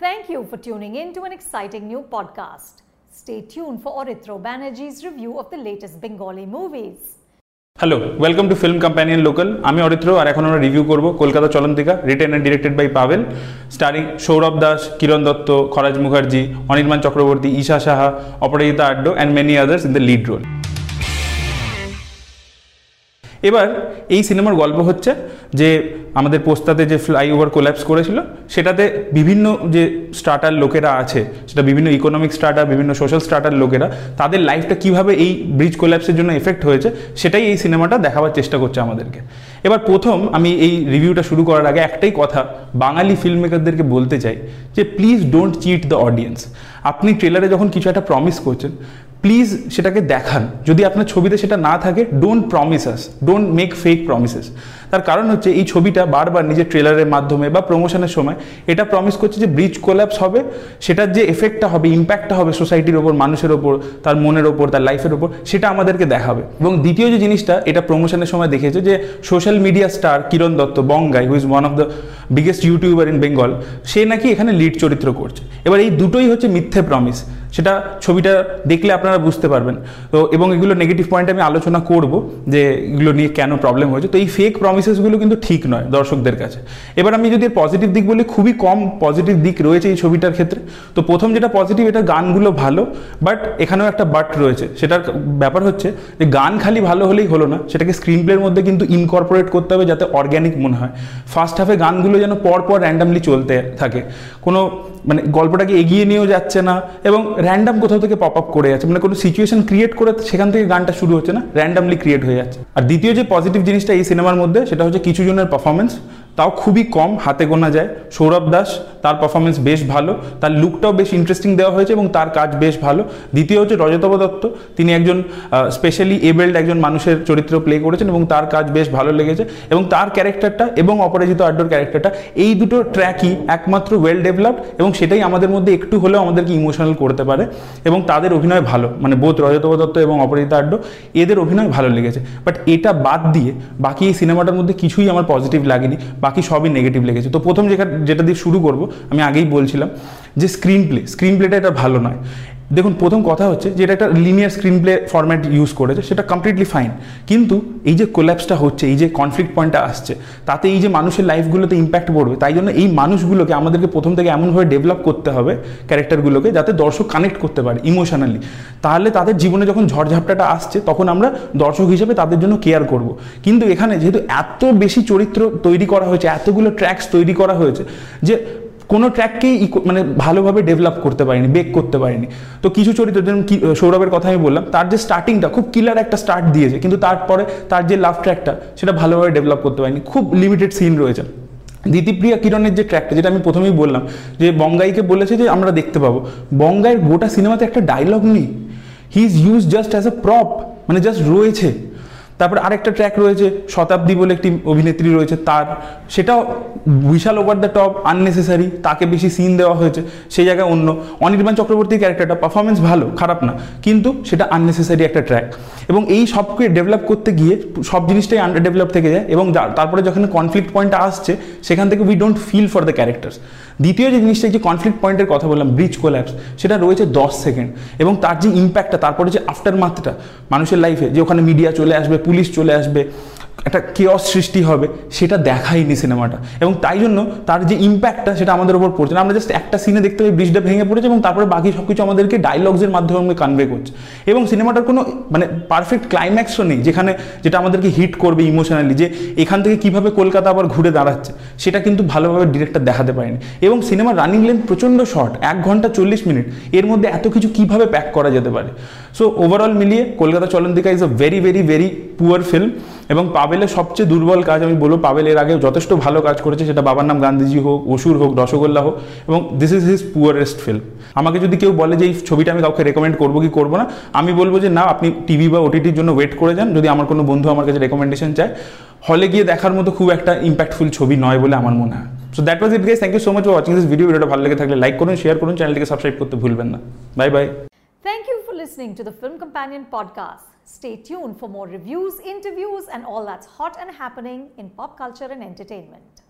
Thank you for tuning in to an exciting new podcast. Stay tuned for Orithro Banerjee's review of the latest Bengali movies. Hello welcome to film companion local আমি অরিত্র আর এখন আমরা review করব Kolkata Chalantika written and directed by Pavel starring Sourav Das Kiran Dutta Kharaj Mukherjee Anirban Chakraborty Isha Saha Aparajita Auddy and many others in the lead role এবার এই সিনেমার গল্প হচ্ছে যে আমাদের পোস্তাতে যে ফ্লাইওভার কোল্যাপস করেছিল, সেটাতে বিভিন্ন যে স্টার্টার লোকেরা আছে, সেটা বিভিন্ন ইকোনমিক স্টার্টার বিভিন্ন সোশ্যাল স্টার্টার লোকেরা, তাদের লাইফটা কীভাবে এই ব্রিজ কোল্যাপসের জন্য এফেক্ট হয়েছে, সেটাই এই সিনেমাটা দেখাবার চেষ্টা করছে আমাদেরকে। এবার প্রথম আমি এই রিভিউটা শুরু করার আগে একটাই কথা বাঙালি ফিল্ম মেকারদেরকে বলতে চাই যে please don't cheat the audience আপনি ট্রেলারে যখন কিছু একটা প্রমিস করছেন প্লিজ সেটাকে দেখান। যদি আপনার ছবিতে সেটা না থাকে don't promises don't make fake promises তার কারণ হচ্ছে এই ছবিটা বারবার নিজের ট্রেলারের মাধ্যমে বা প্রমোশনের সময় এটা প্রমিস করছে যে ব্রিজ কোল্যাপস হবে, সেটার যে এফেক্টটা হবে ইম্প্যাক্টটা হবে সোসাইটির ওপর, মানুষের ওপর, তার মনের ওপর, তার লাইফের ওপর, সেটা আমাদেরকে দেখাবে। এবং দ্বিতীয় যে জিনিসটা, এটা প্রমোশনের সময় দেখেছে যে social media star Kiran Dutta Bong Guy who is one of the biggest YouTuber in Bengal সে নাকি এখানে লিড চরিত্র করছে। এবার এই দুটোই হচ্ছে মিথ্যে প্রমিস সেটা ছবিটা দেখলে আপনারা বুঝতে পারবেন। তো এবং এগুলো নেগেটিভ পয়েন্ট আমি আলোচনা করব যে এগুলো নিয়ে কেন প্রবলেম হয়েছে। তো এই ফেক প্রমিসেসগুলো কিন্তু ঠিক নয় দর্শকদের কাছে। এবার আমি যদি পজিটিভ দিক বলি, খুবই কম পজিটিভ দিক রয়েছে এই ছবিটার ক্ষেত্রে। তো প্রথম যেটা পজিটিভ এটা গানগুলো ভালো বাট এখানেও একটা বাট রয়েছে। সেটার ব্যাপার হচ্ছে যে, গান খালি ভালো হলেই হলো না। সেটাকে স্ক্রিন প্লের মধ্যে কিন্তু ইনকর্পোরেট করতে হবে যাতে অর্গ্যানিক মনে হয়। ফার্স্ট হাফে গানগুলো যেন পর পর র্যান্ডামলি চলতে থাকে। কোনো মানে গল্পটাকে এগিয়ে নিয়েও যাচ্ছে না, এবং র্যান্ডাম কোথাও থেকে পপ আপ করে যাচ্ছে। মানে কোনো সিচুয়েশন ক্রিয়েট করে সেখান থেকে গানটা শুরু হচ্ছে না র্যান্ডামলি ক্রিয়েট হয়ে যাচ্ছে। আর দ্বিতীয় যে পজিটিভ জিনিসটা এই সিনেমার মধ্যে সেটা হচ্ছে কিছু জনের পারফরমেন্স তাও খুবই কম, হাতে গোনা যায়। সৌরভ দাস, তার পারফরমেন্স বেশ ভালো, তার লুকটাও বেশ ইন্টারেস্টিং দেওয়া হয়েছে এবং তার কাজ বেশ ভালো। দ্বিতীয় হচ্ছে রজতব দত্ত, তিনি একজন স্পেশালি এবেল্ড একজন মানুষের চরিত্র প্লে করেছেন এবং তার কাজ বেশ ভালো লেগেছে এবং তার ক্যারেক্টারটা এবং অপরাজিত আড্ডোর ক্যারেক্টারটা এই দুটো ট্র্যাকই একমাত্র ওয়েল ডেভেলপড এবং সেটাই আমাদের মধ্যে একটু হলেও আমাদেরকে ইমোশনাল করতে পারে এবং তাদের অভিনয় ভালো। মানে বোধ রজতব দত্ত এবং অপরাজিত আড্ডো, এদের অভিনয় ভালো লেগেছে। বাট এটা বাদ দিয়ে বাকি এই সিনেমাটার মধ্যে কিছুই আমার পজিটিভ লাগেনি। বাকি সবই নেগেটিভ লেগেছে। তো প্রথম যেটা যেটা দিয়ে শুরু করব, আমি আগেই বলছিলাম যে স্ক্রিন প্লে স্ক্রিন প্লেটা এটা ভালো নয়। দেখুন, প্রথম কথা হচ্ছে যে এটা একটা linear screenplay format use করেছে, সেটা কমপ্লিটলি ফাইন কিন্তু এই যে কোল্যাপসটা হচ্ছে, এই যে কনফ্লিক্ট পয়েন্টটা আসছে, তাতে এই যে মানুষের লাইফগুলোতে ইম্প্যাক্ট পড়বে, তাই জন্য এই মানুষগুলোকে আমাদেরকে প্রথম থেকে এমনভাবে ডেভেলপ করতে হবে ক্যারেক্টারগুলোকে যাতে দর্শক কানেক্ট করতে পারে ইমোশনালি তাহলে তাদের জীবনে যখন ঝড়ঝাপটাটা আসছে, তখন আমরা দর্শক হিসেবে তাদের জন্য কেয়ার করব। কিন্তু এখানে যেহেতু এত বেশি চরিত্র তৈরি করা হয়েছে, এতগুলো ট্র্যাক্স তৈরি করা হয়েছে, যে কোনো ট্র্যাককেই মানে ভালোভাবে ডেভেলপ করতে পারিনি বেক করতে পারিনি। তো কিছু চরিত্র, যেমন সৌরভের কথা আমি বললাম, তার যে স্টার্টিংটা খুব কিলার একটা স্টার্ট দিয়েছে, কিন্তু তারপরে তার যে লাভ ট্র্যাকটা সেটা ভালোভাবে ডেভেলপ করতে পারিনি। খুব লিমিটেড সিন রয়েছে। দ্বিতীপ্রিয়া কিরণের যে ট্র্যাকটা যেটা আমি প্রথমেই বললাম, যে বঙ্গাইকে বলেছে যে আমরা দেখতে পাবো। বঙ্গাইয়ের গোটা সিনেমাতে একটা ডায়লগ নেই। He is use just as a prop মানে জাস্ট রয়েছে। তারপর আরেকটা ট্র্যাক রয়েছে, শতাব্দী বলে একটি অভিনেত্রী রয়েছে তার। সেটাও বিশাল ওভার দ্য টপ আননেসেসারি তাকে বেশি সিন দেওয়া হয়েছে, সেই জায়গায় অন্য। অনির্বাণ চক্রবর্তীর ক্যারেক্টারটা পারফরমেন্স ভালো, খারাপ না, কিন্তু সেটা আননেসেসারি একটা ট্র্যাক এবং এই সবকে ডেভেলপ করতে গিয়ে সব জিনিসটাই আন্ডার ডেভেলপ থেকে যায়, এবং তারপরে যখন কনফ্লিক্ট পয়েন্টটা আসছে, সেখান থেকে we don't feel for the characters দ্বিতীয় যে জিনিসটা যে কনফ্লিক্ট পয়েন্টের কথা বললাম ব্রিজ কোল্যাপস সেটা রয়েছে দশ সেকেন্ড এবং তার যে ইম্প্যাক্টটা তারপরে যে আফটার মাথটা মানুষের লাইফে যে ওখানে মিডিয়া চলে আসবে পুলিশ চলে আসবে। একটা কেয়স সৃষ্টি হবে, সেটা দেখায়নি সিনেমাটা। এবং তাই জন্য তার যে ইম্প্যাক্টটা সেটা আমাদের উপর পড়ছে। না আমরা জাস্ট একটা সিনে দেখতে পাই ব্রিজটা ভেঙে পড়েছে এবং তারপরে বাকি সব কিছু আমাদেরকে ডায়লগসের মাধ্যমে কনভে করছে। এবং সিনেমাটার কোনো মানে পারফেক্ট ক্লাইম্যাক্সও নেই, যেখানে যেটা আমাদেরকে হিট করবে ইমোশনালি যে এখান থেকে কীভাবে কলকাতা আবার ঘুরে দাঁড়াচ্ছে, সেটা কিন্তু ভালোভাবে ডিরেক্টর দেখাতে পারেনি। এবং সিনেমার রানিং লেন্থ প্রচণ্ড শর্ট এক ঘণ্টা চল্লিশ মিনিট। এর মধ্যে এত কিছু কীভাবে প্যাক করা যেতে পারে? সো ওভারঅল মিলিয়ে Kolkata Chalantika is a very very very poor film এবং পাবেলের সবচেয়ে দুর্বল কাজ আমি বলব, পাবেল এর আগে যথেষ্ট ভালো কাজ করেছে, সেটা বাবার নাম গান্ধীজি হোক অসুর হোক, রসগোল্লা হোক, এবং this is his poorest film আমাকে যদি কেউ বলে যে এই ছবিটা আমি কাউকে রেকমেন্ড করব কি করব না, আমি বলব যে না, আপনি টিভি বা ওটিটির জন্য ওয়েট করে যান, যদি আমার কোনো বন্ধু আমার কাছে রেকমেন্ডেশন চায় হলে গিয়ে দেখার মতো খুব একটা ইম্প্যাক্টফুল ছবি নয় বলে আমার মনে হয়। So that was it guys thank you so much for watching this video ভিডিওটা ভালো লেগে থাকলে লাইক করুন শেয়ার করুন চ্যানেলটিকে সাবস্ক্রাইব করতে ভুলবেন না। Bye bye thank you for listening to the Film Companion podcast. Stay tuned for more reviews, interviews, and all that's hot and happening in pop culture and entertainment.